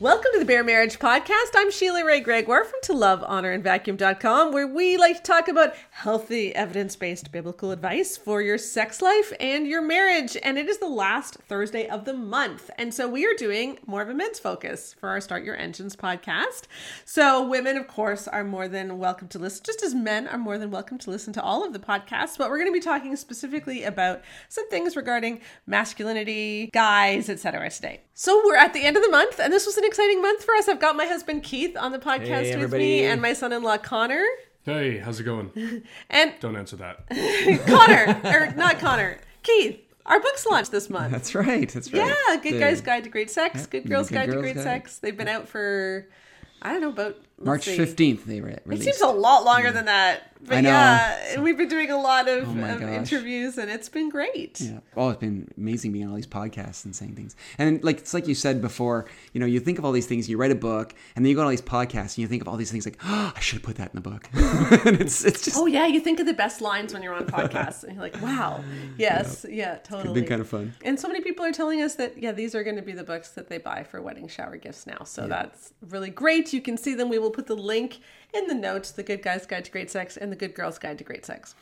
Welcome to the Bare Marriage Podcast. I'm Sheila Wray Gregoire from To Love, Honor, and Vacuum.com, where we like to talk about healthy, evidence based biblical advice for your sex life and your marriage. And it is the last Thursday of the month. And so we are doing more of a men's focus for our Start Your Engines podcast. So women, of course, are more than welcome to listen, just as men are more than welcome to listen to all of the podcasts. But we're going to be talking specifically about some things regarding masculinity, guys, etc. today. So we're at the end of the month, and this was an exciting month for us. I've got my husband Keith on the podcast Hey, with me, and my son-in-law Connor. Hey, how's it going? And Don't answer that. Connor, or not Connor, Keith. Our books launched this month. That's right. That's right. Yeah, Good The Guys Guide to Great Sex, Good Girls Good Guide to Great Guide. Sex. They've been out for I don't know about let's March fifteenth they were It seems a lot longer than that. But I know. yeah, we've been doing a lot of, Oh of interviews and it's been great. Yeah. Oh, it's been amazing being on all these podcasts and saying things. And like it's like you said before, you know, you think of all these things, you write a book, and then you go on all these podcasts and you think of all these things like, oh, I should have put that in the book. and it's it's just Oh yeah, you think of the best lines when you're on podcasts, and you're like, "Wow, yes, yeah, totally." It's been kind of fun. And so many people are telling us that yeah, these are going to be the books that they buy for wedding shower gifts now. So that's really great. You can see them. We will put the link in the notes: "The Good Guy's Guide to Great Sex" and "The Good Girl's Guide to Great Sex."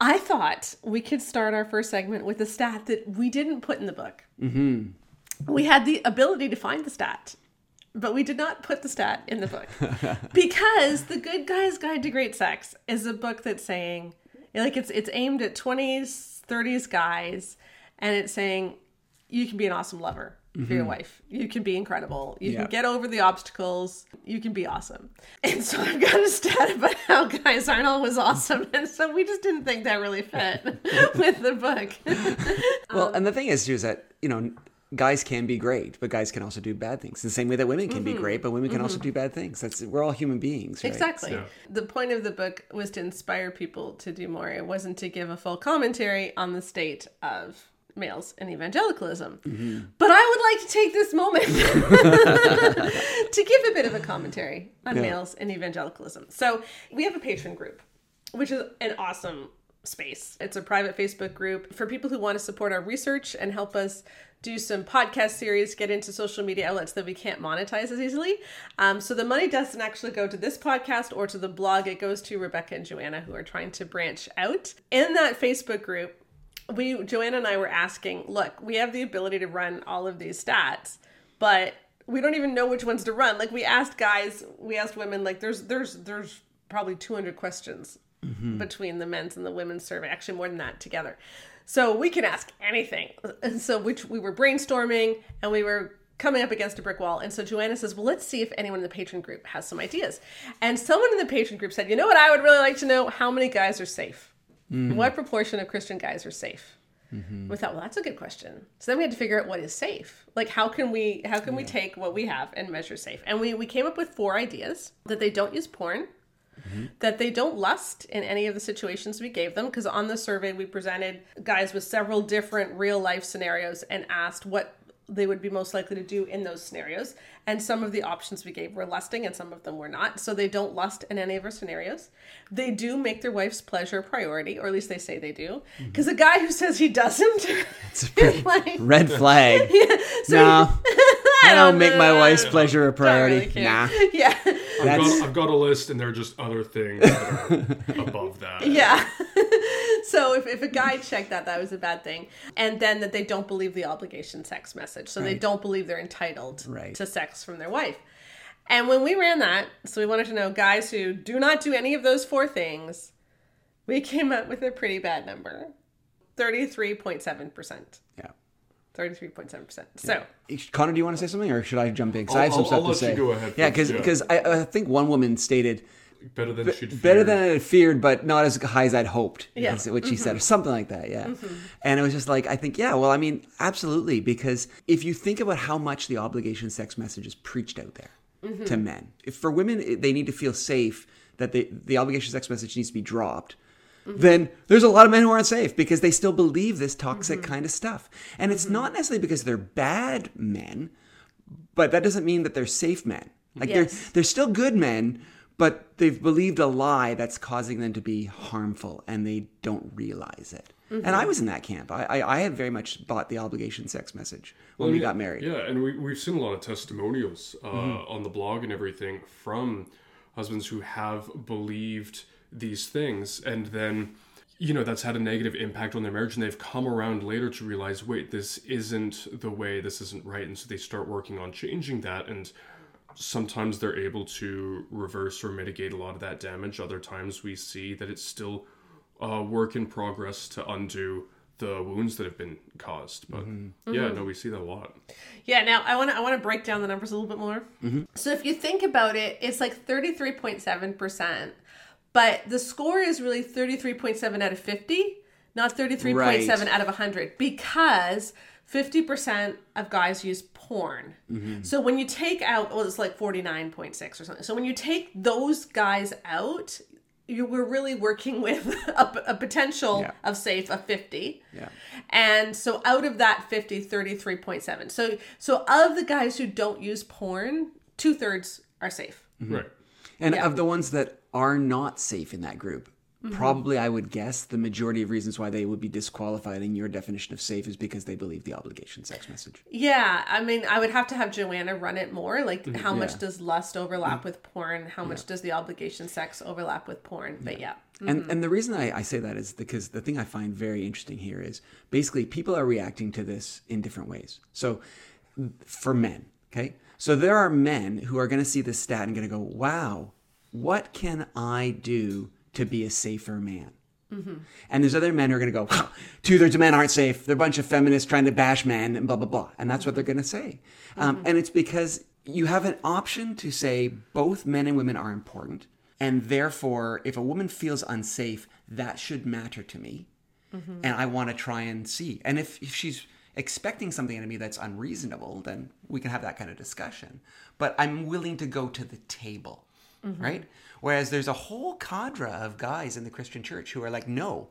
I thought we could start our first segment with a stat that we didn't put in the book. Mm-hmm. We had the ability to find the stat, but we did not put the stat in the book because the good guy's guide to great sex is a book that's saying like it's it's aimed at 20s 30s guys and it's saying you can be an awesome lover for your mm-hmm. wife you can be incredible you Yeah. can get over the obstacles you can be awesome and so i've got a stat about how guys aren't always awesome and so we just didn't think that really fit with the book well, um, and the thing is, too, is that you know, guys can be great, but guys can also do bad things. The same way that women can be mm-hmm. great, but women can also mm-hmm. do bad things. That's we're all human beings, right? Exactly. The point of the book was to inspire people to do more. It wasn't to give a full commentary on the state of males and evangelicalism. But I would like to take this moment to give a bit of a commentary on Yeah. males and evangelicalism. So we have a patron group, which is an awesome space. It's a private Facebook group for people who want to support our research and help us do some podcast series, get into social media outlets that we can't monetize as easily. Um, so the money doesn't actually go to this podcast or to the blog. It goes to Rebecca and Joanna, who are trying to branch out. In that Facebook group, we Joanna and I were asking, look, we have the ability to run all of these stats, but we don't even know which ones to run. Like we asked guys, we asked women, like there's there's there's probably 200 questions mm-hmm. between the men's and the women's survey, actually more than that together. So we can ask anything. And so which we were brainstorming and we were coming up against a brick wall. And so Joanna says, Well, let's see if anyone in the patron group has some ideas. And someone in the patron group said, You know what I would really like to know? How many guys are safe? Mm-hmm. What proportion of Christian guys are safe? Mm-hmm. We thought, well, that's a good question. So then we had to figure out what is safe. Like, how can we how can we take what we have and measure safe? And we we came up with four ideas: that they don't use porn, mm-hmm. that they don't lust in any of the situations we gave them. Because on the survey, we presented guys with several different real life scenarios and asked what they would be most likely to do in those scenarios. And some of the options we gave were lusting and some of them were not. So they don't lust in any of our scenarios. They do make their wife's pleasure a priority, or at least they say they do. Mm-hmm. Because a guy who says he doesn't, is like, Red flag. so no, I don't make my wife's pleasure a don't really priority. nah. Yeah. I've got, I've got a list, and there are just other things that are above that. Yeah. so if, if a guy checked that, that was a bad thing. And then that they don't believe the obligation sex message. So they don't believe they're entitled Right. to sex from their wife. And when we ran that, so we wanted to know guys who do not do any of those four things, we came up with a pretty bad number 33.7%. Yeah. 33.7%. So Connor, do you want to say something, or should I jump in? Because I'll- have some I'll- stuff I'll to say. you go ahead Yeah, first, because yeah. I, I think one woman stated Better than she'd better than I had feared, but not as high as I'd hoped. Yeah. That's what she said, or mm-hmm. something like that. Yeah. Mm-hmm. And it was just like, I think, yeah, well, I mean, absolutely, because if you think about how much the obligation sex message is preached out there mm-hmm. to men, if for women they need to feel safe that the the obligation sex message needs to be dropped. Then there's a lot of men who aren't safe because they still believe this toxic kind of stuff. And it's not necessarily because they're bad men, but that doesn't mean that they're safe men. Like Yes. they're they're still good men, but they've believed a lie that's causing them to be harmful and they don't realize it. And I was in that camp. I, I, I had very much bought the obligation sex message when we yeah, got married. Yeah, and we, we've seen a lot of testimonials uh, Mm-hmm. on the blog and everything from husbands who have believed these things and then you know that's had a negative impact on their marriage and they've come around later to realize wait this isn't the way this isn't right and so they start working on changing that and sometimes they're able to reverse or mitigate a lot of that damage. Other times we see that it's still a work in progress to undo the wounds that have been caused but mm-hmm. yeah mm-hmm. no we see that a lot. Yeah, now I want to I want to break down the numbers a little bit more. Mm-hmm. So if you think about it, it's like 33.7%, but the score is really 33.7 out of 50, not 33.7 Right. out of 100 because 50% of guys use porn. Mm-hmm. So when you take out well it's like 49.6 or something. So when you take those guys out, you were really working with a, a potential Yeah. of safe of 50. Yeah. And so out of that 50, 33.7. So so of the guys who don't use porn, two thirds are safe. right And Yeah. of the ones that are not safe in that group, Mm-hmm. probably I would guess the majority of reasons why they would be disqualified in your definition of safe is because they believe the obligation sex message. Yeah, I mean, I would have to have Joanna run it more. Like, how much does lust overlap with porn? How much does the obligation sex overlap with porn? But yeah. And and the reason I, I say that is because the thing I find very interesting here is basically people are reacting to this in different ways. So for men, okay? So there are men who are gonna see this stat and gonna go, Wow, what can I do to be a safer man? Mm-hmm. And there's other men who are going to go, two thirds of men aren't safe. They're a bunch of feminists trying to bash men and blah, blah, blah. And that's what they're going to say. Um, mm-hmm. and it's because you have an option to say both men and women are important. And therefore, if a woman feels unsafe, that should matter to me. Mm-hmm. And I want to try and see. And if, if she's expecting something out of me that's unreasonable, then we can have that kind of discussion. But I'm willing to go to the table right? Whereas there's a whole cadre of guys in the Christian church who are like, no,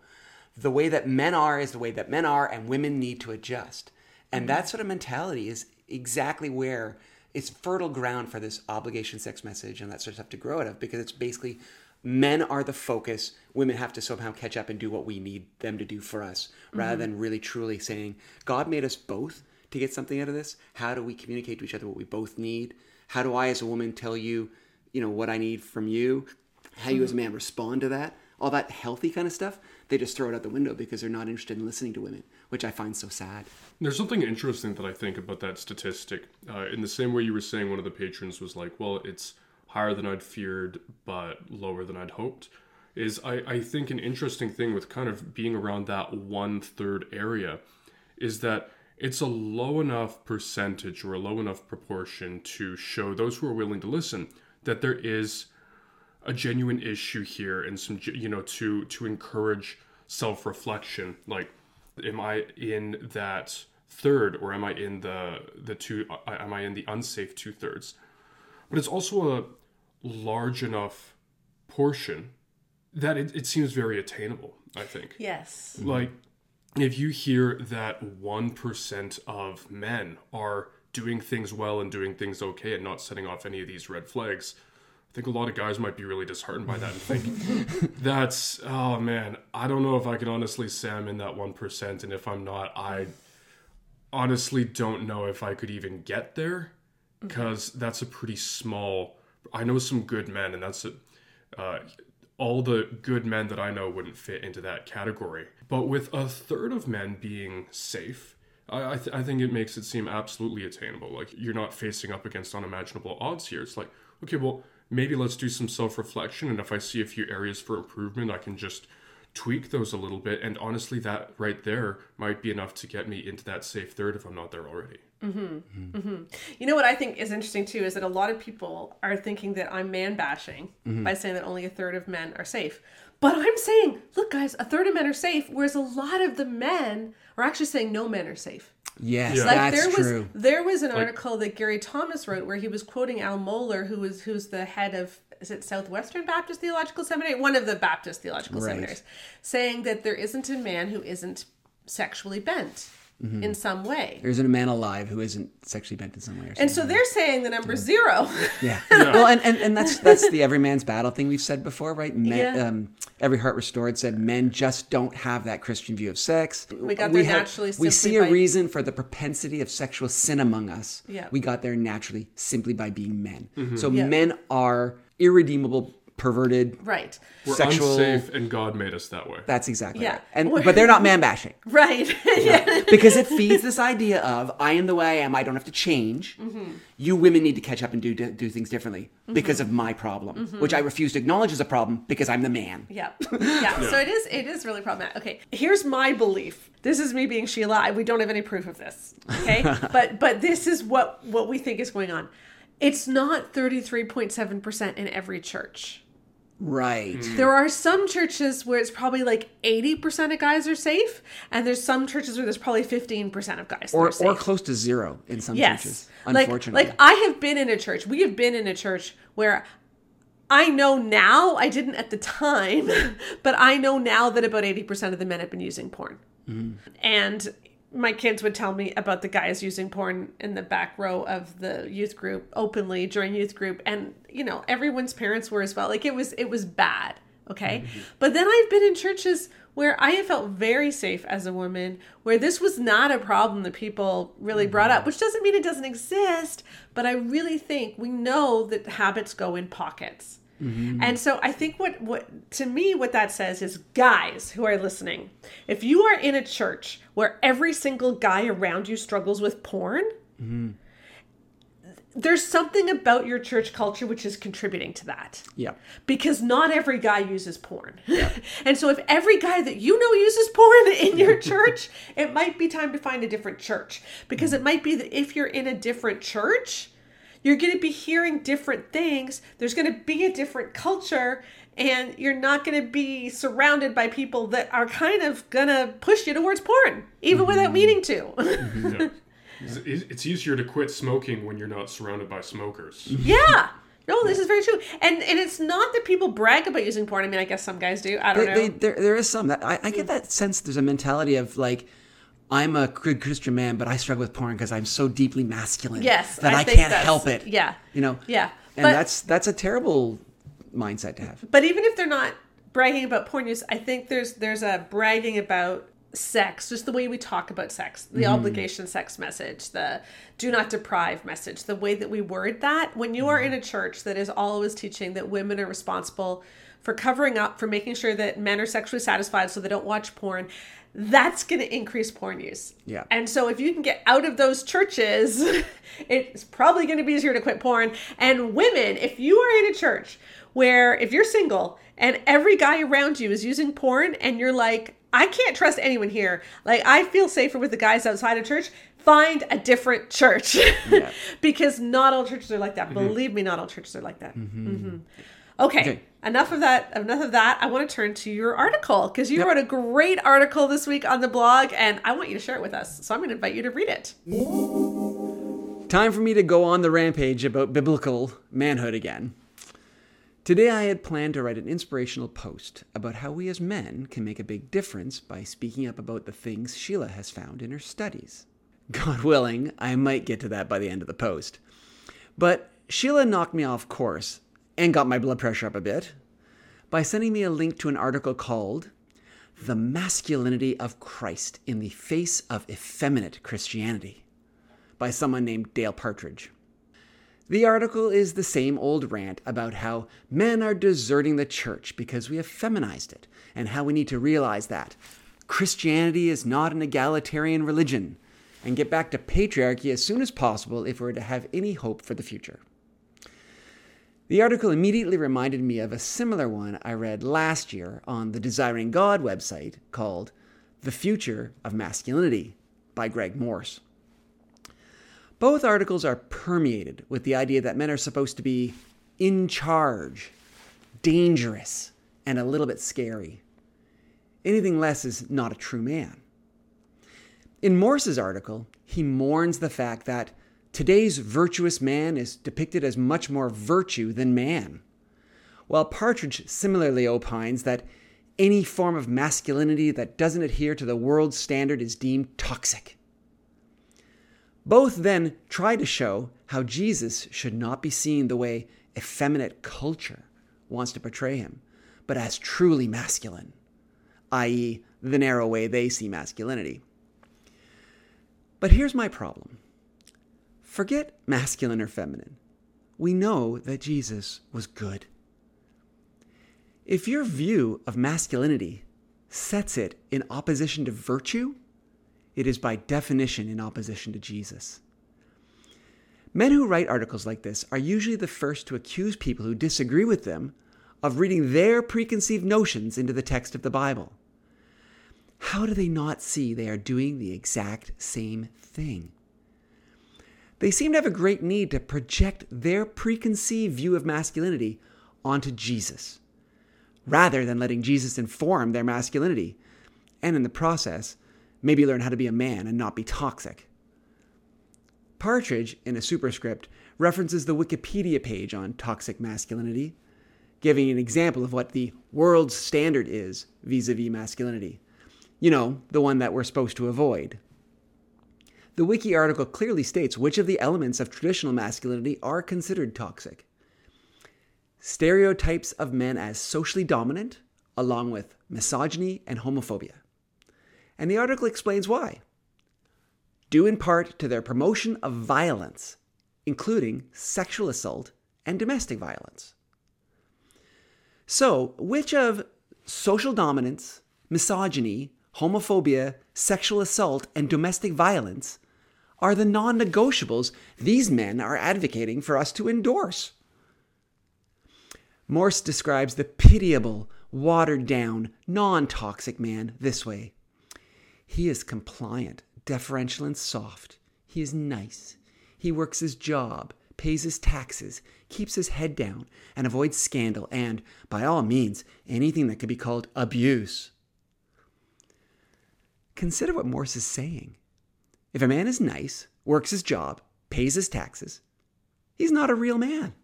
the way that men are is the way that men are, and women need to adjust. And that sort of mentality is exactly where it's fertile ground for this obligation sex message and that sort of stuff to grow out of because it's basically men are the focus, women have to somehow catch up and do what we need them to do for us, rather mm-hmm. than really truly saying, God made us both to get something out of this. How do we communicate to each other what we both need? How do I, as a woman, tell you, you know, what I need from you? How you, as a man, respond to that? All that healthy kind of stuff, they just throw it out the window because they're not interested in listening to women, which I find so sad. There's something interesting that I think about that statistic. Uh, in the same way you were saying, one of the patrons was like, well, it's higher than I'd feared, but lower than I'd hoped. Is I, I think an interesting thing with kind of being around that one third area is that it's a low enough percentage or a low enough proportion to show those who are willing to listen that there is a genuine issue here and some you know to to encourage self-reflection. Like am i in that third or am i in the the two am i in the unsafe two-thirds but it's also a large enough portion that it, it seems very attainable i think. Yes. like if you hear that 1% of men are doing things well and doing things okay and not setting off any of these red flags i think a lot of guys might be really disheartened by that and think that's oh man i don't know if i can honestly say i'm in that 1% and if i'm not i honestly don't know if i could even get there because that's a pretty small i know some good men and that's a uh, all the good men that I know wouldn't fit into that category. But with a third of men being safe, I, I, th- I think it makes it seem absolutely attainable. Like you're not facing up against unimaginable odds here. It's like, okay, well, maybe let's do some self reflection. And if I see a few areas for improvement, I can just tweak those a little bit. And honestly, that right there might be enough to get me into that safe third if I'm not there already. Mm-hmm. Mm-hmm. Mm-hmm. You know what I think is interesting too is that a lot of people are thinking that I'm man bashing by saying that only a third of men are safe. But I'm saying, look, guys, a third of men are safe, whereas a lot of the men are actually saying no men are safe. Yes, Yeah. Like that's there was true. there was an article that Gary Thomas wrote where he was quoting Al Mohler, who was who's the head of is it Southwestern Baptist Theological Seminary, one of the Baptist theological Right. seminaries, saying that there isn't a man who isn't sexually bent. In some way. There isn't a man alive who isn't sexually bent in some way or. And so they're saying the number zero. Yeah. Well, and, and, and that's that's the every man's battle thing we've said before, right? Men, Yeah. um, every heart restored said men just don't have that Christian view of sex. We got there naturally We simply see a reason for the propensity of sexual sin among us. Yeah. We got there naturally simply by being men. So Yeah. men are irredeemable, perverted. right. We're Sexual- unsafe, and God made us that way. That's exactly Yeah. right. And but they're not man bashing. Right. yeah. because it feeds this idea of I am the way I am. I don't have to change. Mm-hmm. You women need to catch up and do do things differently because of my problem, Mm-hmm. which I refuse to acknowledge as a problem because I'm the man. Yeah. yeah. So it is it is really problematic. Okay. Here's my belief. This is me being Sheila. I, we don't have any proof of this. Okay? but but this is what what we think is going on. It's not 33.7% in every church. Right. There are some churches where it's probably like 80% of guys are safe, and there's some churches where there's probably 15% of guys Or are safe. or close to zero in some yes. churches. Like, Unfortunately. like I have been in a church. We have been in a church where I know now, I didn't at the time, but I know now that about 80% of the men have been using porn. Mm-hmm. And my kids would tell me about the guys using porn in the back row of the youth group openly during youth group and you know everyone's parents were as well. Like it was it was bad okay? Mm-hmm. But then i've been in churches where i have felt very safe as a woman where this was not a problem that people really brought mm-hmm. up which doesn't mean it doesn't exist but i really think we know that habits go in pockets. Mm-hmm. And so I think what what to me what that says is guys who are listening, if you are in a church where every single guy around you struggles with porn, there's something about your church culture which is contributing to that. yeah. Because not every guy uses porn. Yeah. and so if every guy that you know uses porn in your church, it might be time to find a different church. Because mm-hmm. it might be that if you're in a different church, you're going to be hearing different things. There's going to be a different culture and you're not going to be surrounded by people that are kind of going to push you towards porn even without mm-hmm. meaning to. Mm-hmm. Yeah. It's it's easier to quit smoking when you're not surrounded by smokers. yeah. No, this is very true. And and it's not that people brag about using porn. I mean, I guess some guys do. I don't They, know. they, there, there is some that I, I get hmm. that sense. There's a mentality of like, I'm a good Christian man, but I struggle with porn because I'm so deeply masculine. Yes, that I I, can't help it. yeah. you know. Yeah, and but- that's that's a terrible mindset to have. But even if they're not bragging about porn use, I think there's there's a bragging about sex, just the way we talk about sex, the mm-hmm. obligation sex message, the do not deprive message, the way that we word that. When you are mm-hmm. in a church that is always teaching that women are responsible for covering up, for making sure that men are sexually satisfied so they don't watch porn, that's going to increase porn use. Yeah. And so if you can get out of those churches, it's probably going to be easier to quit porn. And women, if you are in a church where if you're single and every guy around you is using porn and you're like, I can't trust anyone here. Like I feel safer with the guys outside of church. Find a different church because not all churches are like that. Believe me, not all churches are like that. Mhm. Okay, Okay. enough of that. Enough of that. I want to turn to your article because you wrote a great article this week on the blog, and I want you to share it with us. So I'm going to invite you to read it. Time for me to go on the rampage about biblical manhood again. Today I had planned to write an inspirational post about how we as men can make a big difference by speaking up about the things Sheila has found in her studies. God willing, I might get to that by the end of the post. But Sheila knocked me off course and got my blood pressure up a bit by sending me a link to an article called The Masculinity of Christ in the Face of Effeminate Christianity by someone named Dale Partridge. The article is the same old rant about how men are deserting the church because we have feminized it, and how we need to realize that Christianity is not an egalitarian religion, and get back to patriarchy as soon as possible if we're to have any hope for the future. The article immediately reminded me of a similar one I read last year on the Desiring God website called The Future of Masculinity by Greg Morse. Both articles are permeated with the idea that men are supposed to be in charge, dangerous, and a little bit scary. Anything less is not a true man. In Morse's article, he mourns the fact that today's virtuous man is depicted as much more virtue than man, while Partridge similarly opines that any form of masculinity that doesn't adhere to the world's standard is deemed toxic Both then try to show how Jesus should not be seen the way effeminate culture wants to portray him, but as truly masculine, i.e., the narrow way they see masculinity. But here's my problem forget masculine or feminine. We know that Jesus was good. If your view of masculinity sets it in opposition to virtue, it is by definition in opposition to Jesus. Men who write articles like this are usually the first to accuse people who disagree with them of reading their preconceived notions into the text of the Bible. How do they not see they are doing the exact same thing? They seem to have a great need to project their preconceived view of masculinity onto Jesus, rather than letting Jesus inform their masculinity, and in the process, maybe learn how to be a man and not be toxic. Partridge, in a superscript, references the Wikipedia page on toxic masculinity, giving an example of what the world standard is vis a vis masculinity. You know, the one that we're supposed to avoid. The wiki article clearly states which of the elements of traditional masculinity are considered toxic. Stereotypes of men as socially dominant, along with misogyny and homophobia. And the article explains why due in part to their promotion of violence, including sexual assault and domestic violence. So, which of social dominance, misogyny, homophobia, sexual assault, and domestic violence are the non negotiables these men are advocating for us to endorse? Morse describes the pitiable, watered down, non toxic man this way He is compliant deferential and soft. He is nice. He works his job, pays his taxes, keeps his head down, and avoids scandal and, by all means, anything that could be called abuse. Consider what Morse is saying. If a man is nice, works his job, pays his taxes, he's not a real man.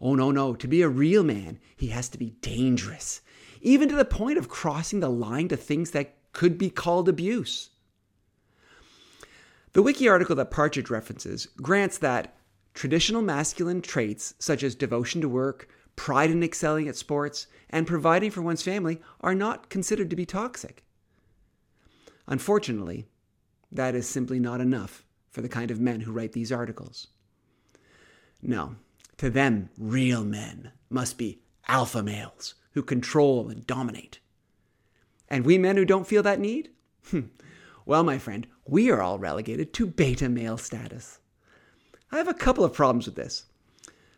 Oh, no, no. To be a real man, he has to be dangerous, even to the point of crossing the line to things that could be called abuse. The wiki article that Partridge references grants that traditional masculine traits such as devotion to work, pride in excelling at sports, and providing for one's family are not considered to be toxic. Unfortunately, that is simply not enough for the kind of men who write these articles. No, to them, real men must be alpha males who control and dominate. And we men who don't feel that need? Hmm, well, my friend, we are all relegated to beta male status. I have a couple of problems with this.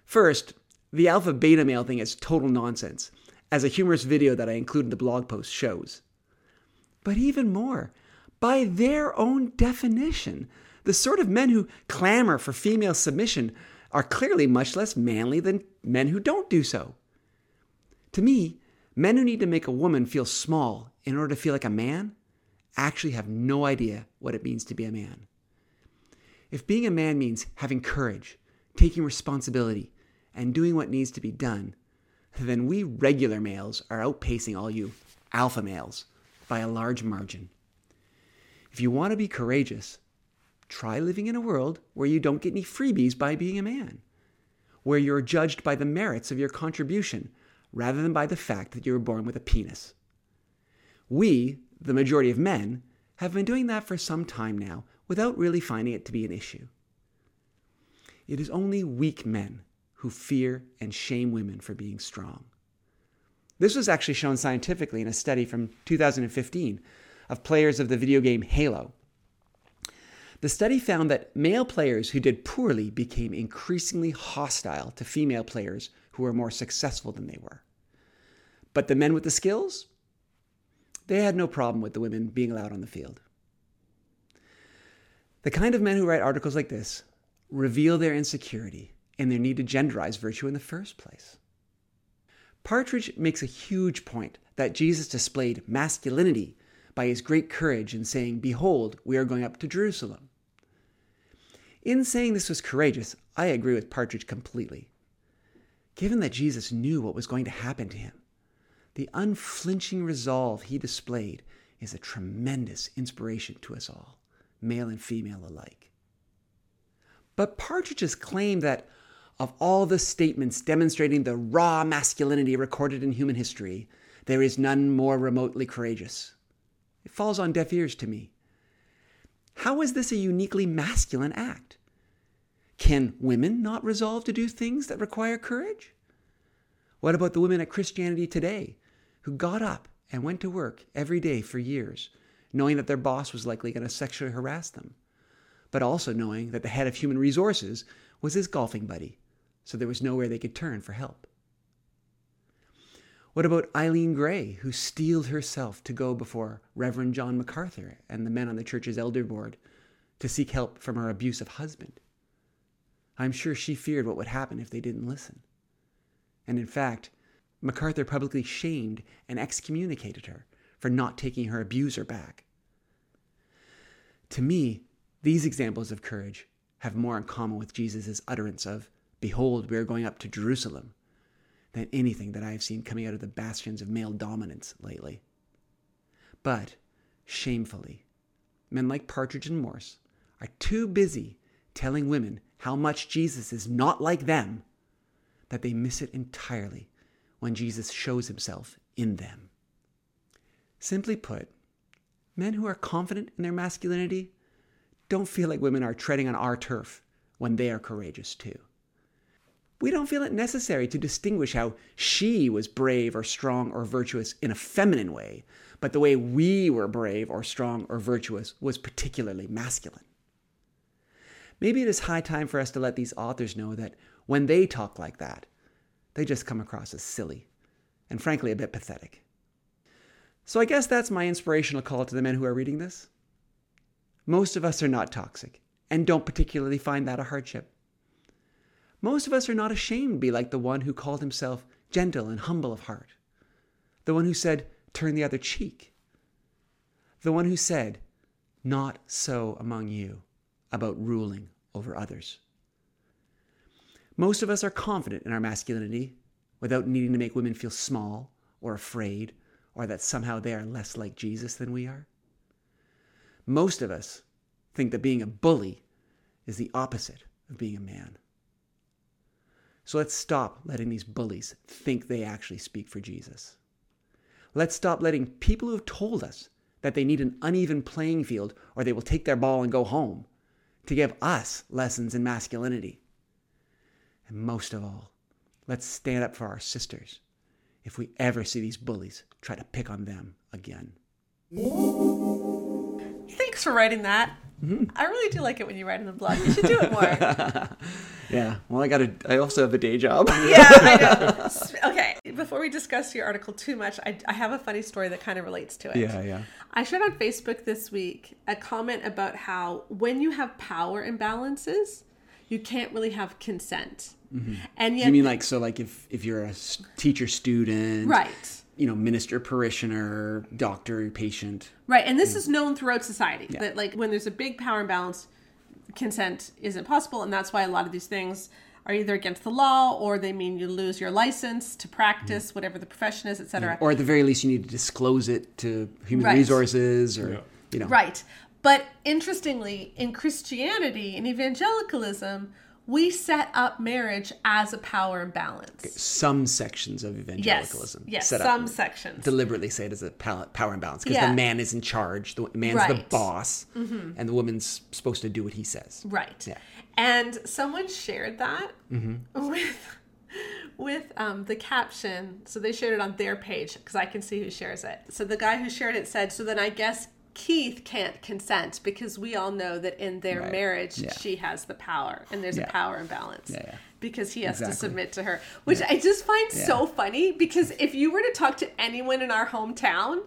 First, the alpha beta male thing is total nonsense, as a humorous video that I include in the blog post shows. But even more, by their own definition, the sort of men who clamor for female submission are clearly much less manly than men who don't do so. To me, men who need to make a woman feel small in order to feel like a man actually have no idea what it means to be a man. If being a man means having courage, taking responsibility, and doing what needs to be done, then we regular males are outpacing all you alpha males by a large margin. If you want to be courageous, try living in a world where you don't get any freebies by being a man, where you're judged by the merits of your contribution rather than by the fact that you were born with a penis. We, the majority of men, have been doing that for some time now without really finding it to be an issue. It is only weak men who fear and shame women for being strong. This was actually shown scientifically in a study from 2015 of players of the video game Halo. The study found that male players who did poorly became increasingly hostile to female players who were more successful than they were. But the men with the skills, they had no problem with the women being allowed on the field. The kind of men who write articles like this reveal their insecurity and their need to genderize virtue in the first place. Partridge makes a huge point that Jesus displayed masculinity by his great courage in saying, Behold, we are going up to Jerusalem. In saying this was courageous, I agree with Partridge completely. Given that Jesus knew what was going to happen to him, the unflinching resolve he displayed is a tremendous inspiration to us all, male and female alike. But Partridge's claim that of all the statements demonstrating the raw masculinity recorded in human history, there is none more remotely courageous. It falls on deaf ears to me. How is this a uniquely masculine act? Can women not resolve to do things that require courage? What about the women at Christianity Today who got up and went to work every day for years, knowing that their boss was likely going to sexually harass them, but also knowing that the head of human resources was his golfing buddy, so there was nowhere they could turn for help? What about Eileen Gray, who steeled herself to go before Reverend John MacArthur and the men on the church's elder board to seek help from her abusive husband? I'm sure she feared what would happen if they didn't listen. And in fact, MacArthur publicly shamed and excommunicated her for not taking her abuser back. To me, these examples of courage have more in common with Jesus' utterance of, Behold, we are going up to Jerusalem, than anything that I have seen coming out of the bastions of male dominance lately. But, shamefully, men like Partridge and Morse are too busy telling women how much Jesus is not like them that they miss it entirely when Jesus shows himself in them. Simply put, men who are confident in their masculinity don't feel like women are treading on our turf when they are courageous too. We don't feel it necessary to distinguish how she was brave or strong or virtuous in a feminine way, but the way we were brave or strong or virtuous was particularly masculine. Maybe it is high time for us to let these authors know that when they talk like that, they just come across as silly and frankly a bit pathetic. So I guess that's my inspirational call to the men who are reading this. Most of us are not toxic and don't particularly find that a hardship. Most of us are not ashamed to be like the one who called himself gentle and humble of heart, the one who said, turn the other cheek, the one who said, not so among you, about ruling over others. Most of us are confident in our masculinity without needing to make women feel small or afraid or that somehow they are less like Jesus than we are. Most of us think that being a bully is the opposite of being a man. So let's stop letting these bullies think they actually speak for Jesus. Let's stop letting people who have told us that they need an uneven playing field or they will take their ball and go home to give us lessons in masculinity. And most of all, let's stand up for our sisters if we ever see these bullies try to pick on them again. Thanks for writing that. Mm-hmm. I really do like it when you write in the blog. You should do it more. yeah. Well, I got to. I also have a day job. yeah, I know. Okay. Before we discuss your article too much, I, I have a funny story that kind of relates to it. Yeah, yeah. I shared on Facebook this week a comment about how when you have power imbalances, you can't really have consent. Mm-hmm. And yet, you mean like so, like if if you're a teacher student, right? You know, minister, parishioner, doctor, patient, right? And this mm. is known throughout society yeah. that like when there's a big power imbalance, consent isn't possible, and that's why a lot of these things are either against the law or they mean you lose your license to practice mm. whatever the profession is, etc. Yeah. Or at the very least, you need to disclose it to human right. resources or. Yeah. You know. Right. But interestingly, in Christianity and evangelicalism, we set up marriage as a power imbalance. Some sections of evangelicalism. Yes, yes some sections. Deliberately say it as a power imbalance because yeah. the man is in charge, the man's right. the boss, mm-hmm. and the woman's supposed to do what he says. Right. Yeah. And someone shared that mm-hmm. with with um, the caption. So they shared it on their page because I can see who shares it. So the guy who shared it said, "So then I guess Keith can't consent because we all know that in their right. marriage yeah. she has the power and there's yeah. a power imbalance yeah, because he has exactly. to submit to her, which I just find so funny because if you were to talk to anyone in our hometown,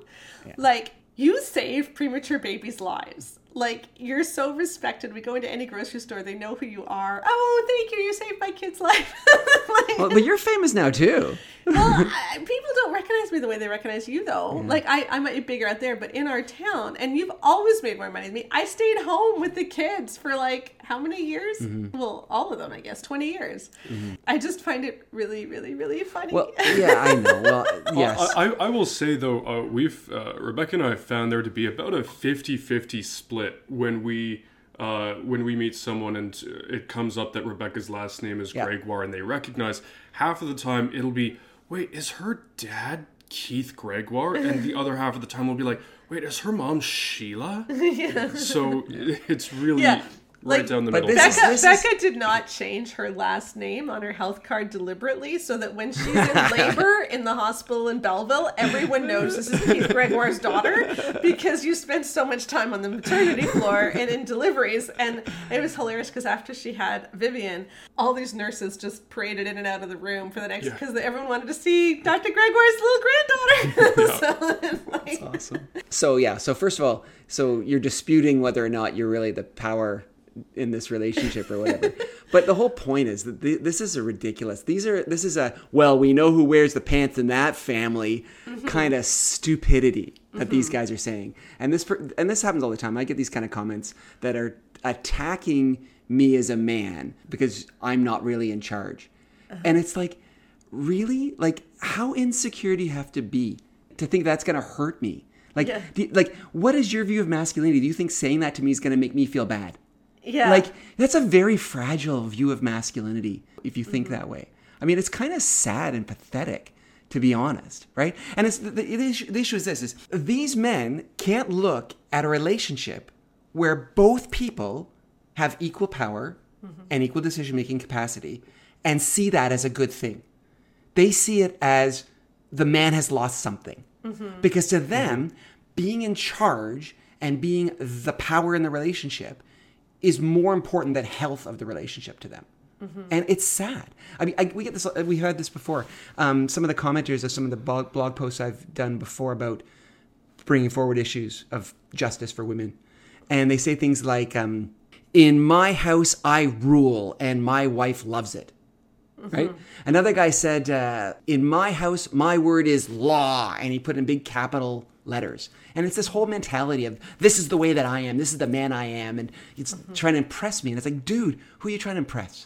like you save premature babies' lives like you're so respected. We go into any grocery store, they know who you are. Oh, thank you, you saved my kid's life. like, well, but you're famous now too. Well, I, people don't recognize me the way they recognize you, though. Yeah. Like I, I might be bigger out there, but in our town, and you've always made more money than me. I stayed home with the kids for like how many years? Mm-hmm. Well, all of them, I guess, twenty years. Mm-hmm. I just find it really, really, really funny. Well, yeah, I know. Well, yes. Well, I, I, will say though, uh, we've uh, Rebecca and I found there to be about a 50-50 split when we uh, when we meet someone and it comes up that Rebecca's last name is Yeah. Gregoire and they recognize, half of the time it'll be, wait, is her dad Keith Gregoire? And the other half of the time will be like, wait, is her mom Sheila? yeah. So it's really Yeah. Right Like- down the But middle. this is- Becca, this Becca did not change her last name on her health card deliberately so that when she's in labor in the hospital in Belleville, everyone knows this is Keith Gregoire's daughter because you spent so much time on the maternity floor and in deliveries. And it was hilarious because after she had Vivian, all these nurses just paraded in and out of the room for the next Yeah. because everyone wanted to see Dr. Gregoire's little granddaughter. so, like, awesome. So yeah, so first of all, so you're disputing whether or not you're really the power in this relationship or whatever. but the whole point is that th- this is a ridiculous. These are this is a well, we know who wears the pants in that family mm-hmm. kind of stupidity that mm-hmm. these guys are saying. And this per- and this happens all the time. I get these kind of comments that are attacking me as a man because I'm not really in charge. Uh-huh. And it's like really? Like how insecure do you have to be to think that's going to hurt me? Like, Yeah. you- like, what is your view of masculinity? Do you think saying that to me is going to make me feel bad? Yeah. Like, that's a very fragile view of masculinity if you think mm-hmm. that way. I mean, it's kind of sad and pathetic, to be honest, right? And it's the, the, issue, the issue is this: is these men can't look at a relationship where both people have equal power mm-hmm. and equal decision-making capacity, and see that as a good thing they see it as the man has lost something. Mm-hmm. Because to them, being in charge and being the power in the relationship is more important than health of the relationship to them. And it's sad. I mean, I, we get this. We heard this before. Um, some of the commenters of some of the blog, blog posts I've done before about bringing forward issues of justice for women, and they say things like, um, "In my house, I rule, and my wife loves it." right? Another guy said, uh, "In my house, my word is law," and he put in big capital letters. And it's this whole mentality of this is the way that I am, this is the man I am, and it's mm-hmm. trying to impress me. And it's like, dude, who are you trying to impress?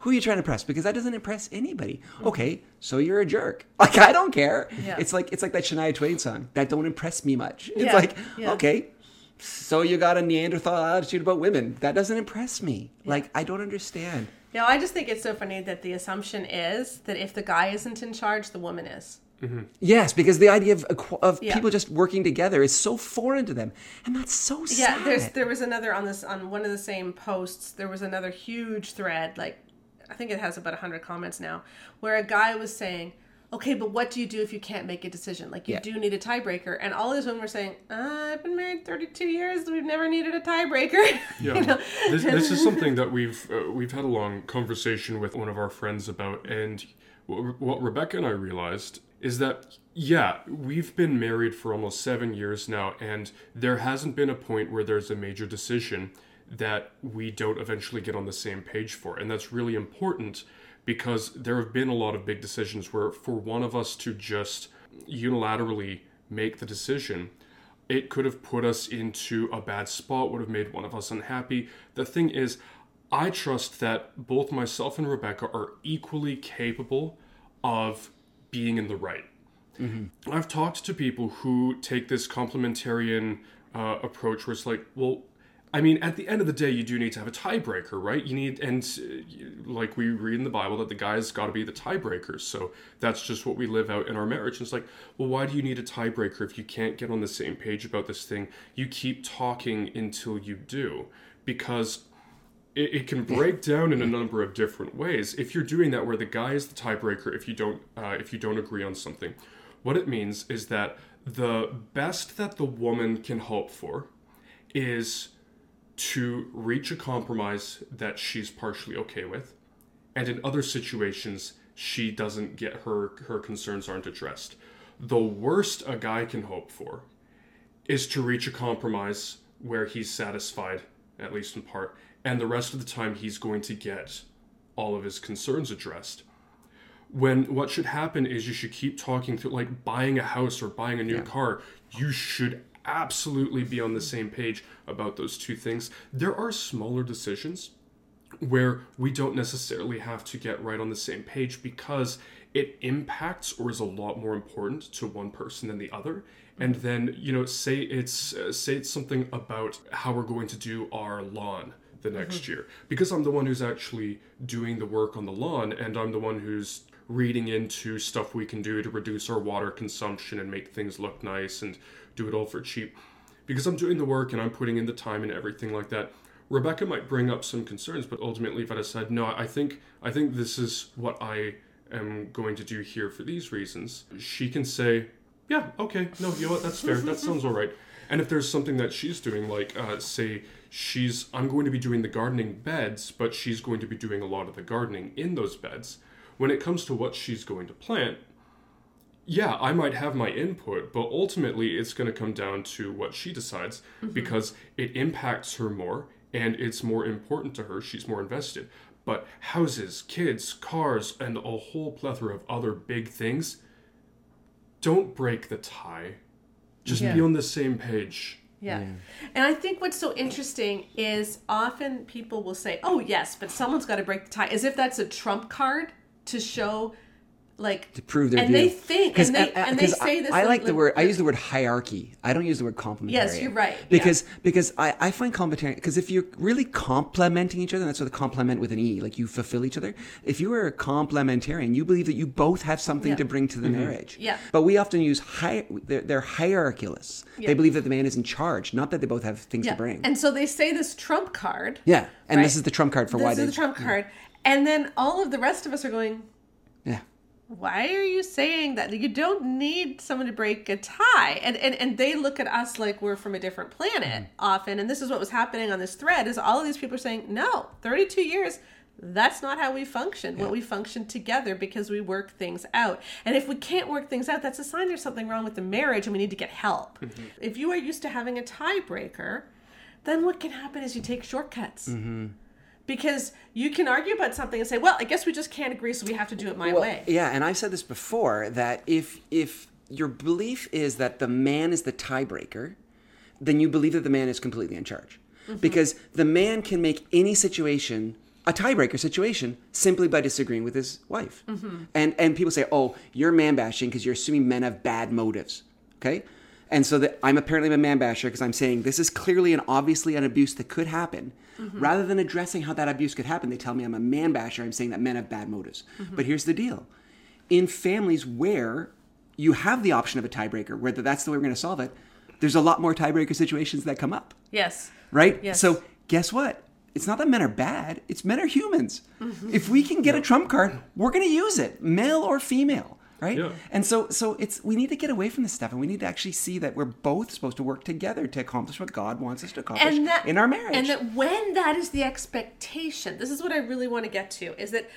Who are you trying to impress? Because that doesn't impress anybody. Mm-hmm. Okay, so you're a jerk. Like I don't care. Yeah. It's like it's like that Shania Twain song that don't impress me much. It's Yeah, like yeah. okay, so you got a Neanderthal attitude about women. That doesn't impress me. Like I don't understand. No, I just think it's so funny that the assumption is that if the guy isn't in charge, the woman is. Yes, because the idea of of Yeah. people just working together is so foreign to them, and that's so sad. Yeah, there's there was another on this on one of the same posts. There was another huge thread, like I think it has about hundred comments now, where a guy was saying, "Okay, but what do you do if you can't make a decision? Like you Yeah. do need a tiebreaker." And all these women were saying, uh, "I've been married 32 years. We've never needed a tiebreaker." Yeah, you know? this, this is something that we've uh, we've had a long conversation with one of our friends about, and what, what Rebecca and I realized is that yeah, we've been married for almost seven years now, and there hasn't been a point where there's a major decision that we don't eventually get on the same page for, and that's really important because there have been a lot of big decisions where for one of us to just unilaterally make the decision it could have put us into a bad spot, would have made one of us unhappy. The thing is, I trust that both myself and Rebecca are equally capable of being in the right. I've talked to people who take this complementarian uh, approach where it's like, well, I mean, at the end of the day, you do need to have a tiebreaker, right? You need, and uh, like we read in the Bible, that the guy's got to be the tiebreaker. So that's just what we live out in our marriage. And it's like, well, why do you need a tiebreaker if you can't get on the same page about this thing? You keep talking until you do, because it, it can break down in a number of different ways. If you're doing that, where the guy is the tiebreaker, if you don't, uh, if you don't agree on something, what it means is that the best that the woman can hope for is to reach a compromise that she's partially okay with, and in other situations she doesn't get her her concerns aren't addressed. The worst a guy can hope for is to reach a compromise where he's satisfied, at least in part, and the rest of the time he's going to get all of his concerns addressed. When what should happen is you should keep talking through, like buying a house or buying a new car, you should absolutely be on the same page about those two things. There are smaller decisions where we don't necessarily have to get right on the same page because it impacts or is a lot more important to one person than the other. And then you know say it's uh, say it's something about how we're going to do our lawn the next mm-hmm. year because i'm the one who's actually doing the work on the lawn and i'm the one who's reading into stuff we can do to reduce our water consumption and make things look nice and do it all for cheap because i'm doing the work and i'm putting in the time and everything like that rebecca might bring up some concerns but ultimately if i said no i think i think this is what i am going to do here for these reasons she can say yeah, okay, no, you know what, that's fair. That mm-hmm. sounds all right. And if there's something that she's doing, like uh, say she's, I'm going to be doing the gardening beds, but she's going to be doing a lot of the gardening in those beds. When it comes to what she's going to plant, yeah, I might have my input, but ultimately it's going to come down to what she decides because it impacts her more and it's more important to her. She's more invested. But houses, kids, cars, and a whole plethora of other big things don't break the tie. Just Yeah. be on the same page. Yeah. And I think what's so interesting is often people will say, oh, yes, but someone's got to break the tie, as if that's a trump card to show, like, to prove their and view. they think, 'Cause, and they, and they 'cause say I, this. I like the word. I use the word hierarchy. I don't use the word complementarian. Yes, you're right, yeah. Because because I, I find complementarian because if you're really complementing each other, that's what the complement with an e, like you fulfill each other. If you are a complementarian, you believe that you both have something Yeah. to bring to the mm-hmm. marriage. Yeah. But we often use hi- they're, they're hierarchicalists. Yeah. They believe that the man is in charge, not that they both have things Yeah. to bring. And so they say this trump card. yeah, and this is the trump card for This why is they. the trump card. And then all of the rest of us are going, yeah. Why are you saying that? You don't need someone to break a tie. And and, and they look at us like we're from a different planet mm-hmm. often. And this is what was happening on this thread is all of these people are saying no 32 years that's not how we function. When we function together because we work things out. And if we can't work things out that's a sign there's something wrong with the marriage and we need to get help. Mm-hmm. If you are used to having a tiebreaker then what can happen is you take shortcuts mm-hmm. Because you can argue about something and say well i guess we just can't agree so we have to do it my Well, way Yeah, and I've said this before that if if your belief is that the man is the tiebreaker, then you believe that the man is completely in charge. Mm-hmm. Because the man can make any situation a tiebreaker situation simply by disagreeing with his wife. Mm-hmm. And and people say, "Oh, you're man bashing because you're assuming men have bad motives." Okay? And so that I'm apparently a man basher because I'm saying this is clearly and obviously an abuse that could happen. Mm-hmm. Rather than addressing how that abuse could happen, they tell me I'm a man basher. I'm saying that men have bad motives. Mm-hmm. But here's the deal: in families where you have the option of a tiebreaker, where that's the way we're going to solve it, there's a lot more tiebreaker situations that come up, yes right? Yes. So guess what? It's not that men are bad; it's men are humans. If we can get a trump card, we're going to use it, male or female. Right, Yeah. and so so it's we need to get away from this stuff, and we need to actually see that we're both supposed to work together to accomplish what God wants us to accomplish and that in our marriage. and that when that is the expectation this is what i really want to get to is that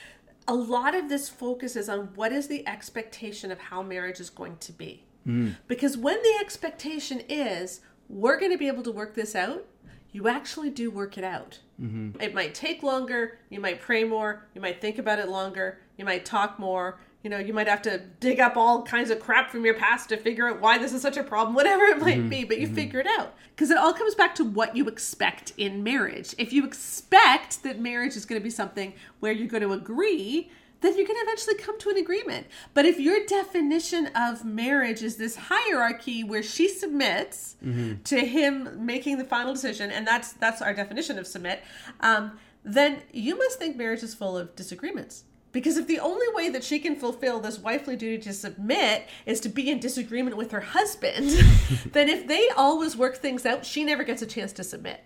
a lot of this focuses on what is the expectation of how marriage is going to be. Mm. Because when the expectation is we're going to be able to work this out you actually do work it out. Mm-hmm. It might take longer you might pray more you might think about it longer you might talk more you know you might have to dig up all kinds of crap from your past to figure out why this is such a problem whatever it might mm-hmm. be but you mm-hmm. figure it out. Because it all comes back to what you expect in marriage. If you expect that marriage is going to be something where you're going to agree then you're going to eventually come to an agreement. But if your definition of marriage is this hierarchy where she submits mm-hmm. to him making the final decision and that's that's our definition of submit um, then you must think marriage is full of disagreements because if the only way that she can fulfill this wifely duty to submit is to be in disagreement with her husband, then if they always work things out, she never gets a chance to submit.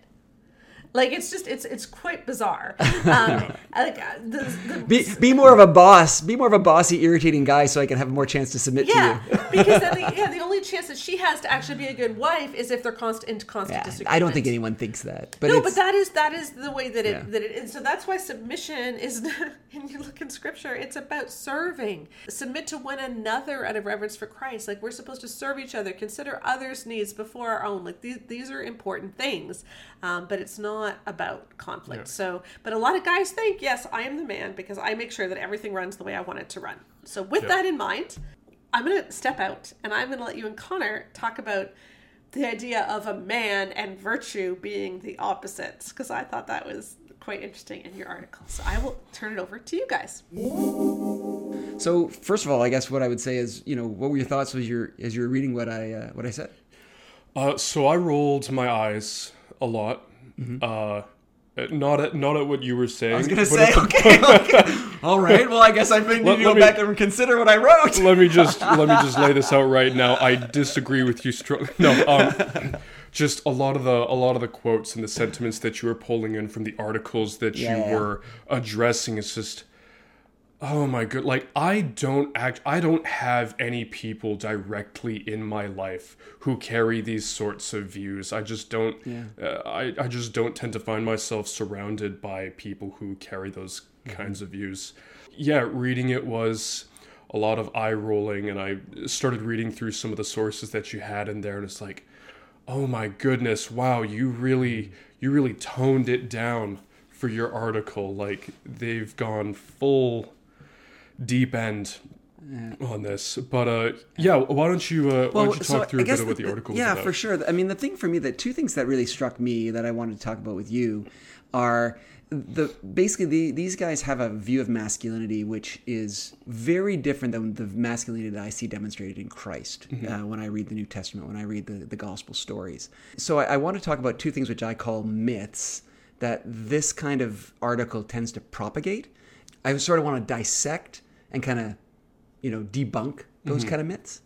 Like it's just it's it's quite bizarre. Um, like uh, the, the, be, be more of a boss. Be more of a bossy, irritating guy, so I can have more chance to submit yeah, to you. because then the, yeah, the only chance that she has to actually be a good wife is if they're constant in constant Yeah, disagreement. I don't think anyone thinks that. But no, but that is that is the way that it Yeah. that it is. So that's why submission is. And you look in scripture, it's about serving. Submit to one another out of reverence for Christ. Like we're supposed to serve each other, consider others' needs before our own. Like these these are important things, um, but it's not about conflict. So, but a lot of guys think, yes, I am the man because I make sure that everything runs the way I want it to run. So with Yeah. that in mind, I'm going to step out and I'm going to let you and Connor talk about the idea of a man and virtue being the opposites because I thought that was quite interesting in your article. So I will turn it over to you guys. So first of all, I guess what I would say is, you know, what were your thoughts as you're as you were reading what I uh, what I said? Uh, so I rolled my eyes a lot. Uh, not at not at what you were saying. I was gonna say, the- okay, okay, all right. Well, I guess I think Let- you go me- back and consider what I wrote. let me just let me just lay this out right now. I disagree with you. No, um, just a lot of the a lot of the quotes and the sentiments that you were pulling in from the articles that Yeah, you were addressing is just. Oh my god! Like I don't act. I don't have any people directly in my life who carry these sorts of views. I just don't. Uh, I I just don't tend to find myself surrounded by people who carry those kinds of views. Yeah, reading it was a lot of eye rolling, and I started reading through some of the sources that you had in there, and it's like, oh my goodness, wow, you really you really toned it down for your article. Like they've gone full deep end on this. But uh, yeah, why don't you uh, why don't you talk through a bit of what the article yeah, about? for sure. I mean, the thing for me, the two things that really struck me that I wanted to talk about with you are the basically the, these guys have a view of masculinity which is very different than the masculinity that I see demonstrated in Christ uh, when I read the New Testament, when I read the, the gospel stories. So I, I want to talk about two things which I call myths that this kind of article tends to propagate. I sort of want to dissect and kind of, you know, debunk those kind of myths.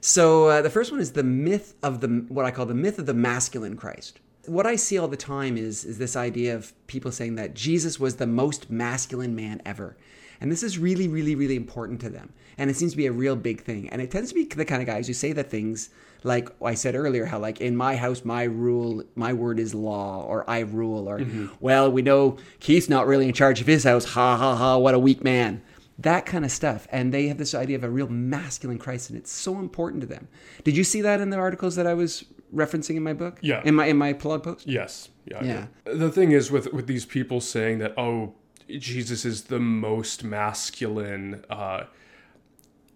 So uh, the first one is the myth of the what I call the myth of the masculine Christ. What I see all the time is is this idea of people saying that Jesus was the most masculine man ever. And this is really, really, really important to them. And it seems to be a real big thing. And it tends to be the kind of guys who say the things like I said earlier, how like in my house, my rule, my word is law, or I rule, or well, we know Keith's not really in charge of his house. Ha ha ha! What a weak man that kind of stuff and they have this idea of a real masculine christ and it's so important to them did you see that in the articles that i was referencing in my book Yeah. in my in my blog post Yes. Yeah. Yeah. The thing is with with these people saying that oh Jesus is the most masculine uh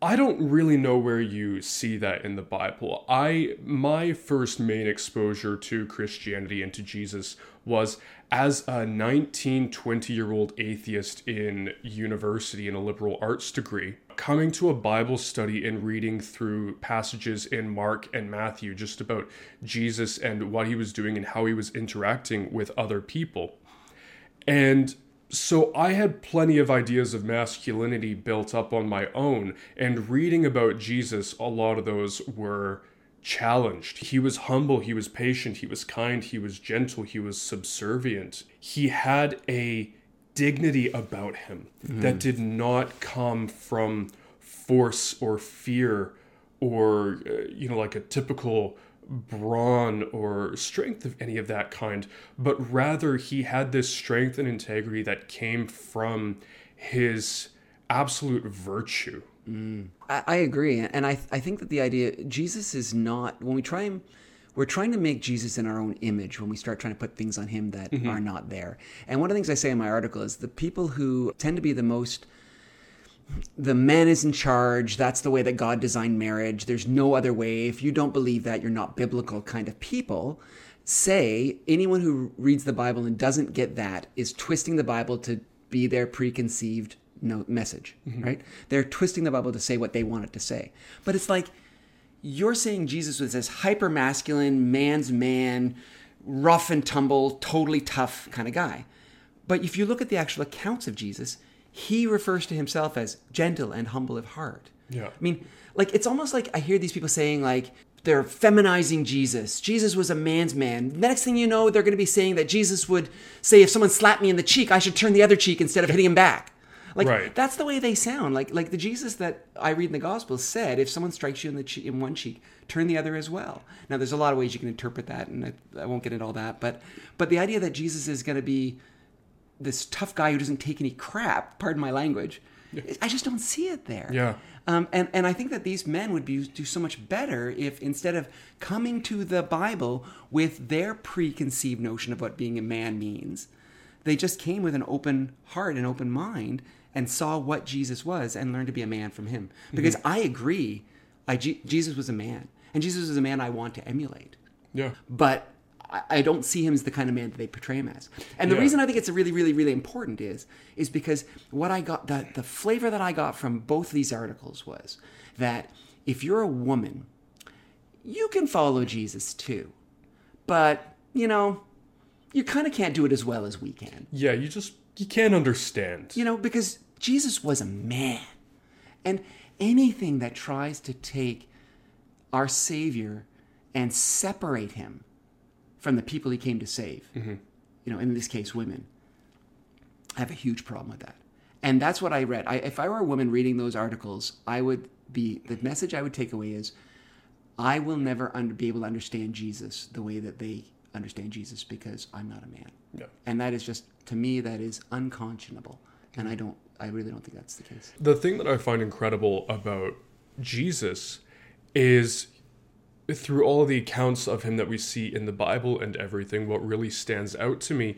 I don't really know where you see that in the Bible. I my first main exposure to Christianity and to Jesus was as a 19, 20 year old atheist in university in a liberal arts degree, coming to a Bible study and reading through passages in Mark and Matthew just about Jesus and what he was doing and how he was interacting with other people. And so I had plenty of ideas of masculinity built up on my own, and reading about Jesus, a lot of those were challenged. He was humble, he was patient, he was kind, he was gentle, he was subservient. He had a dignity about him that did not come from force or fear or uh, you know like a typical brawn or strength of any of that kind but rather he had this strength and integrity that came from his absolute virtue Mm. I, I agree, and I I think that the idea Jesus is not when we try and we're trying to make Jesus in our own image when we start trying to put things on him that mm-hmm. are not there. And one of the things I say in my article is the people who tend to be the most the man is in charge. That's the way that God designed marriage. There's no other way. If you don't believe that, you're not biblical kind of people. Say anyone who reads the Bible and doesn't get that is twisting the Bible to be their preconceived no message, mm-hmm. right? They're twisting the Bible to say what they want it to say. But it's like you're saying Jesus was this hyper masculine, man's man, rough and tumble, totally tough kind of guy. But if you look at the actual accounts of Jesus, he refers to himself as gentle and humble of heart. Yeah. I mean, like it's almost like I hear these people saying like they're feminizing Jesus. Jesus was a man's man. The next thing you know, they're going to be saying that Jesus would say if someone slapped me in the cheek, I should turn the other cheek instead of hitting him back. Like Right. that's the way they sound. Like like the Jesus that I read in the Gospels said, if someone strikes you in the che- in one cheek, turn the other as well. Now there's a lot of ways you can interpret that, and I, I won't get into all that. But but the idea that Jesus is going to be this tough guy who doesn't take any crap, pardon my language, I just don't see it there. Yeah. Um, and, and I think that these men would be, do so much better if instead of coming to the Bible with their preconceived notion of what being a man means, they just came with an open heart and open mind and saw what Jesus was and learned to be a man from him. Mm-hmm. Because I agree, I, Jesus was a man, and Jesus was a man I want to emulate yeah but I, I don't see him as the kind of man that they portray him as. And the Yeah. reason I think it's really, really, really important is is because what I got the the flavor that I got from both these articles was that if you're a woman, you can follow Jesus too, but you know, you kind of can't do it as well as we can. Yeah, you just you can't understand. You know, because Jesus was a man. And anything that tries to take our Savior and separate him from the people he came to save, mm-hmm. you know, in this case, women, I have a huge problem with that. And that's what I read. I, if I were a woman reading those articles, I would be, the message I would take away is I will never under, be able to understand Jesus the way that they understand Jesus because I'm not a man. Yeah. And that is just, to me, that is unconscionable. And I don't, I really don't think that's the case. The thing that I find incredible about Jesus is through all the accounts of him that we see in the Bible and everything, what really stands out to me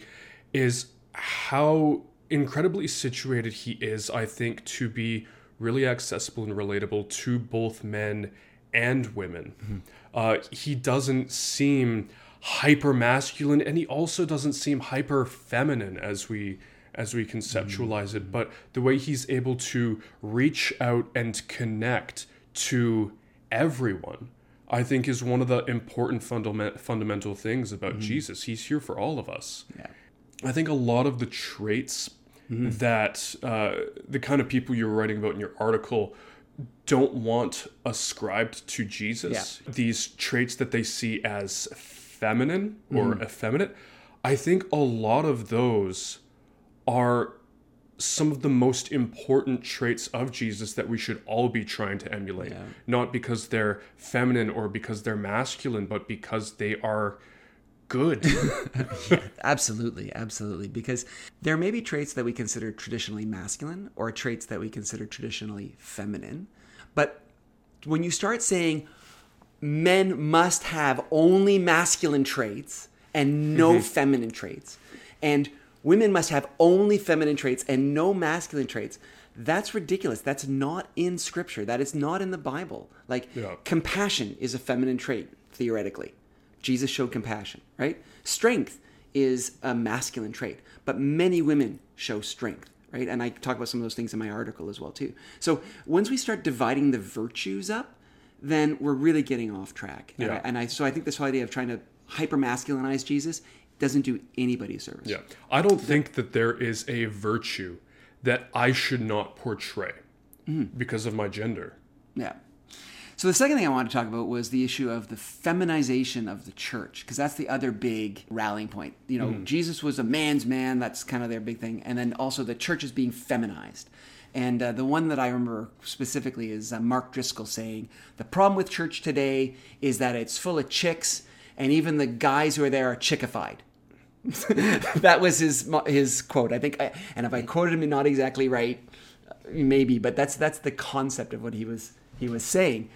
is how incredibly situated he is, I think, to be really accessible and relatable to both men and women. Uh, he doesn't seem hyper masculine and he also doesn't seem hyper feminine as we as we conceptualize it mm. but the way he's able to reach out and connect to everyone i think is one of the important fundament, fundamental things about mm-hmm. jesus he's here for all of us Yeah. I think a lot of the traits mm-hmm. that uh, the kind of people you're writing about in your article don't want ascribed to Jesus. These traits that they see as feminine or mm-hmm. effeminate. I think a lot of those are some of the most important traits of Jesus that we should all be trying to emulate. Not because they're feminine or because they're masculine, but because they are good. Absolutely, absolutely. Because there may be traits that we consider traditionally masculine or traits that we consider traditionally feminine. But when you start saying men must have only masculine traits and no mm-hmm. feminine traits, and women must have only feminine traits and no masculine traits, that's ridiculous. That's not in scripture. That is not in the Bible. Like, Yeah. compassion is a feminine trait, theoretically. Jesus showed compassion, right? Strength is a masculine trait, but many women show strength, right? And I talk about some of those things in my article as well too. So once we start dividing the virtues up, then we're really getting off track. And, I, and I so I think this whole idea of trying to hyper masculinize Jesus doesn't do anybody a service. Yeah. I don't think that there is a virtue that I should not portray because of my gender. Yeah. So the second thing I wanted to talk about was the issue of the feminization of the church, because that's the other big rallying point. You know, Jesus was a man's man. That's kind of their big thing, and then also the church is being feminized. And uh, the one that I remember specifically is uh, Mark Driscoll saying the problem with church today is that it's full of chicks, and even the guys who are there are chickified. that was his his quote. I think, I, and if I quoted him not exactly right, maybe, but that's that's the concept of what he was he was saying.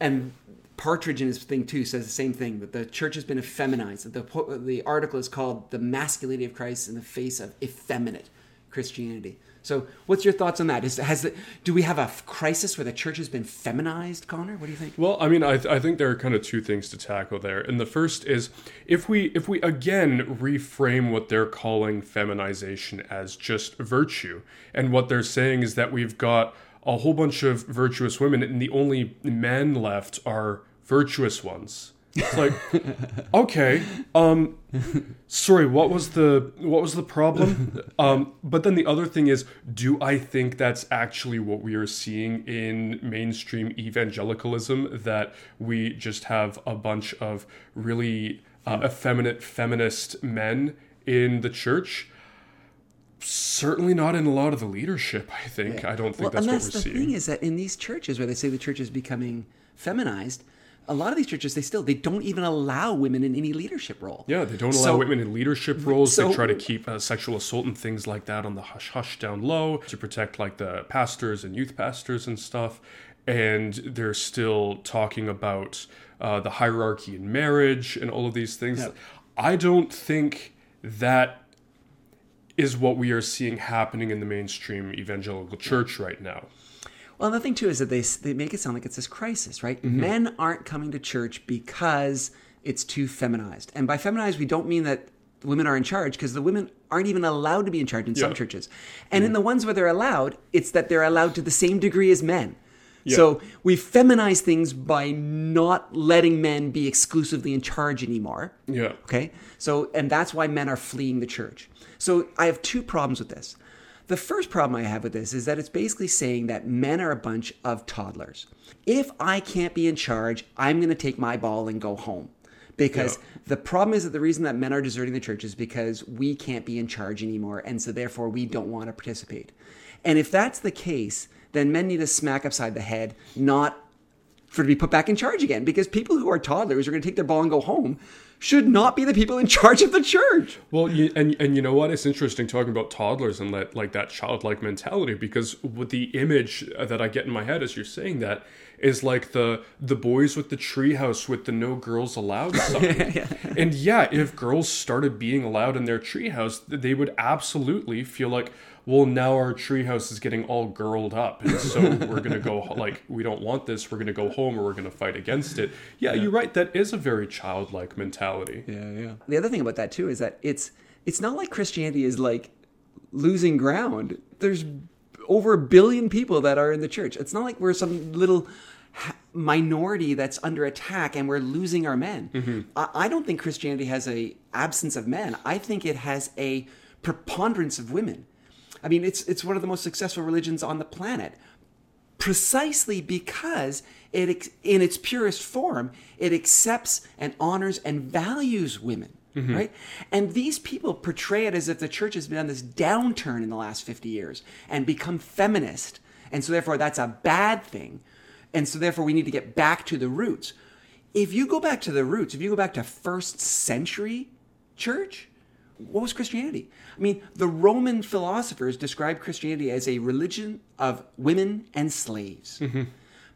And Partridge in his thing too says the same thing that the church has been effeminized. That the the article is called "The Masculinity of Christ in the Face of Effeminate Christianity." So, what's your thoughts on that? Is has the, do we have a crisis where the church has been feminized, Connor? What do you think? Well, I mean, I, th- I think there are kind of two things to tackle there. And the first is if we if we again reframe what they're calling feminization as just virtue, and what they're saying is that we've got a whole bunch of virtuous women, and the only men left are virtuous ones. It's like, okay, um, sorry, what was the what was the problem? Um, but then the other thing is, do I think that's actually what we are seeing in mainstream evangelicalism? That we just have a bunch of really uh, effeminate feminist men in the church? Certainly not in a lot of the leadership. I think I don't think well, that's, what we're the seeing. thing is that in these churches where they say the church is becoming feminized, a lot of these churches they still they don't even allow women in any leadership role. Yeah, they don't allow So- women in leadership roles. so- they try to keep uh, sexual assault and things like that on the hush hush down low to protect like the pastors and youth pastors and stuff. And they're still talking about uh, the hierarchy in marriage and all of these things. I don't think that is what we are seeing happening in the mainstream evangelical church right now. Well, the thing too is that they they make it sound like it's this crisis, right? Mm-hmm. Men aren't coming to church because it's too feminized. And by feminized, we don't mean that women are in charge because the women aren't even allowed to be in charge in some churches. And in the ones where they're allowed, it's that they're allowed to the same degree as men. Yeah. So we feminize things by not letting men be exclusively in charge anymore. Yeah. Okay. So, and that's why men are fleeing the church. So I have two problems with this. The first problem I have with this is that it's basically saying that men are a bunch of toddlers. If I can't be in charge, I'm going to take my ball and go home. Because Yeah. the problem is that the reason that men are deserting the church is because we can't be in charge anymore. And so therefore we don't want to participate. And if that's the case, then men need a smack upside the head, not for to be put back in charge again because people who are toddlers are going to take their ball and go home should not be the people in charge of the church. Well, you, and and you know what? It's interesting talking about toddlers and that like that childlike mentality because with the image that I get in my head as you're saying that is like the the boys with the treehouse with the no girls allowed sign. And yeah, if girls started being allowed in their treehouse, they would absolutely feel like, well, now our treehouse is getting all girled up, and so we're gonna go like we don't want this. We're gonna go home, or we're gonna fight against it. Yeah, you're right. That is a very childlike mentality. Yeah, yeah. The other thing about that too is that it's it's not like Christianity is like losing ground. There's over a billion people that are in the church. It's not like we're some little minority that's under attack and we're losing our men. Mm-hmm. I, I don't think Christianity has a absence of men. I think it has a preponderance of women. I mean, it's it's one of the most successful religions on the planet precisely because it in its purest form it accepts and honors and values women mm-hmm. right? And these people portray it as if the church has been on this downturn in the last 50 years and become feminist and so therefore that's a bad thing and so therefore we need to get back to the roots. If you go back to the roots if you go back to first century church what was Christianity? I mean, the Roman philosophers described Christianity as a religion of women and slaves mm-hmm.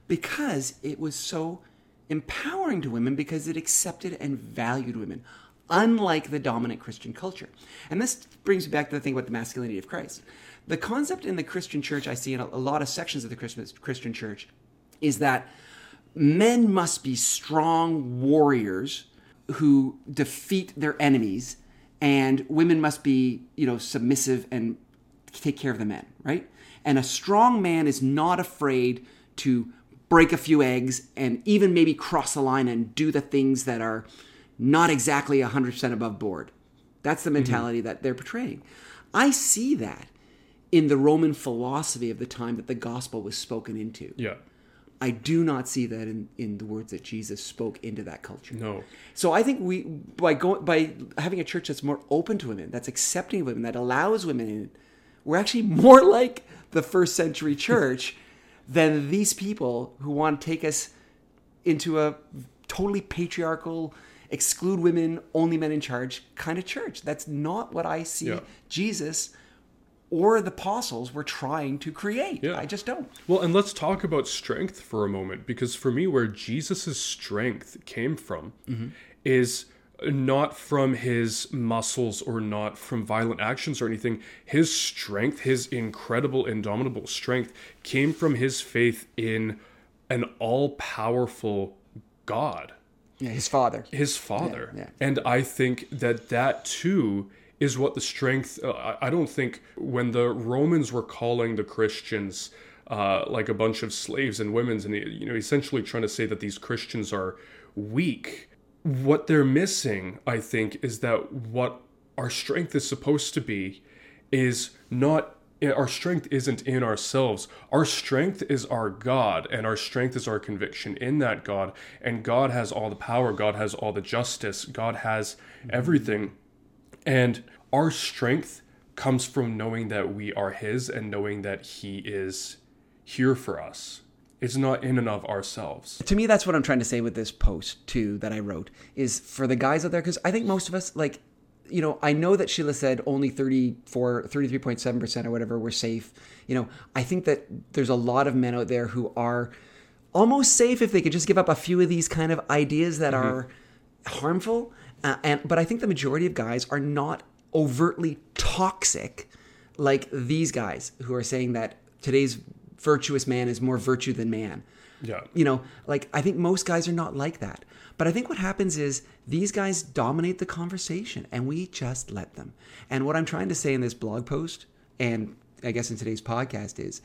because it was so empowering to women because it accepted and valued women, unlike the dominant Christian culture. And this brings me back to the thing about the masculinity of Christ. The concept in the Christian church I see in a a lot of sections of the Christian Christian church is that men must be strong warriors who defeat their enemies and women must be you know submissive and take care of the men right? And a strong man is not afraid to break a few eggs and even maybe cross the line and do the things that are not exactly 100% above board. That's the mm-hmm. mentality that they're portraying. I see that in the roman philosophy of the time that the gospel was spoken into. Yeah. I do not see that in, in the words that Jesus spoke into that culture. No. So I think we by going by having a church that's more open to women, that's accepting of women, that allows women in, we're actually more like the first century church than these people who want to take us into a totally patriarchal, exclude women, only men in charge kind of church. That's not what I see Yeah. Jesus or the apostles were trying to create. Yeah. I just don't. Well, and let's talk about strength for a moment, because for me, where Jesus' strength came from mm-hmm. is not from his muscles or not from violent actions or anything. His strength, his incredible, indomitable strength, came from his faith in an all powerful God Yeah, his father. his father Yeah, yeah. and i think that that too is what the strength uh, I- don't think when the romans were calling the christians uh, like a bunch of slaves and women's and you know essentially trying to say that these christians are weak what they're missing i think is that what our strength is supposed to be is not our strength isn't in ourselves. Our strength is our God, and our strength is our conviction in that God. And God has all the power, God has all the justice, God has everything. And our strength comes from knowing that we are His and knowing that He is here for us. It's not in and of ourselves. to me that's what i'm trying to say with this post too that i wrote is for the guys out there because i think most of us like you know i know that sheila said only 34 33.7% or whatever were safe you know i think that there's a lot of men out there who are almost safe if they could just give up a few of these kind of ideas that mm-hmm. are harmful uh, and but i think the majority of guys are not overtly toxic like these guys who are saying that today's virtuous man is more virtue than man Yeah. You know, like I think most guys are not like that. But I think what happens is these guys dominate the conversation and we just let them. And what I'm trying to say in this blog post and I guess in today's podcast is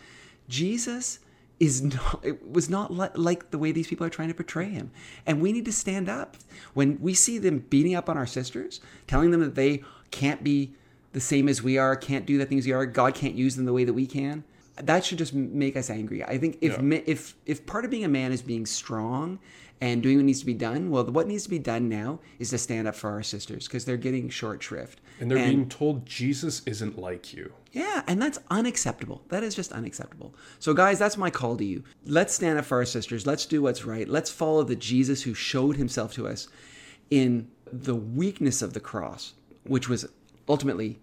Jesus is not it was not li- like the way these people are trying to portray him. And we need to stand up. When we see them beating up on our sisters, telling them that they can't be the same as we are, can't do the things we are, God can't use them the way that we can. That should just make us angry. I think if Yeah. if if part of being a man is being strong and doing what needs to be done, well, what needs to be done now is to stand up for our sisters because they're getting short shrift. And they're being told Jesus isn't like you. Yeah, and that's unacceptable. That is just unacceptable. So, guys, that's my call to you. Let's stand up for our sisters. Let's do what's right. Let's follow the Jesus who showed himself to us in the weakness of the cross, which was ultimately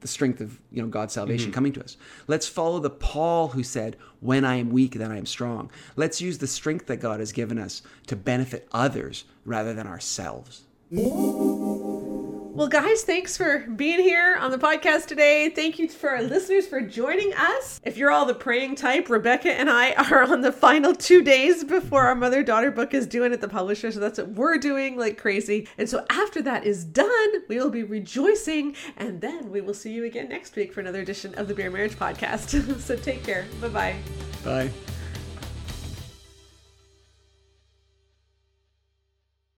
the strength of you know God's salvation mm-hmm. coming to us. Let's follow the Paul who said, "When I am weak, then I am strong." Let's use the strength that God has given us to benefit others rather than ourselves. Well, guys, thanks for being here on the podcast today. Thank you for our listeners for joining us. If you're all the praying type, Rebecca and I are on the final two days before our mother daughter book is due at the publisher. So that's what we're doing like crazy. And so after that is done, we will be rejoicing. And then we will see you again next week for another edition of the Bare Marriage Podcast. so take care. Bye bye. Bye.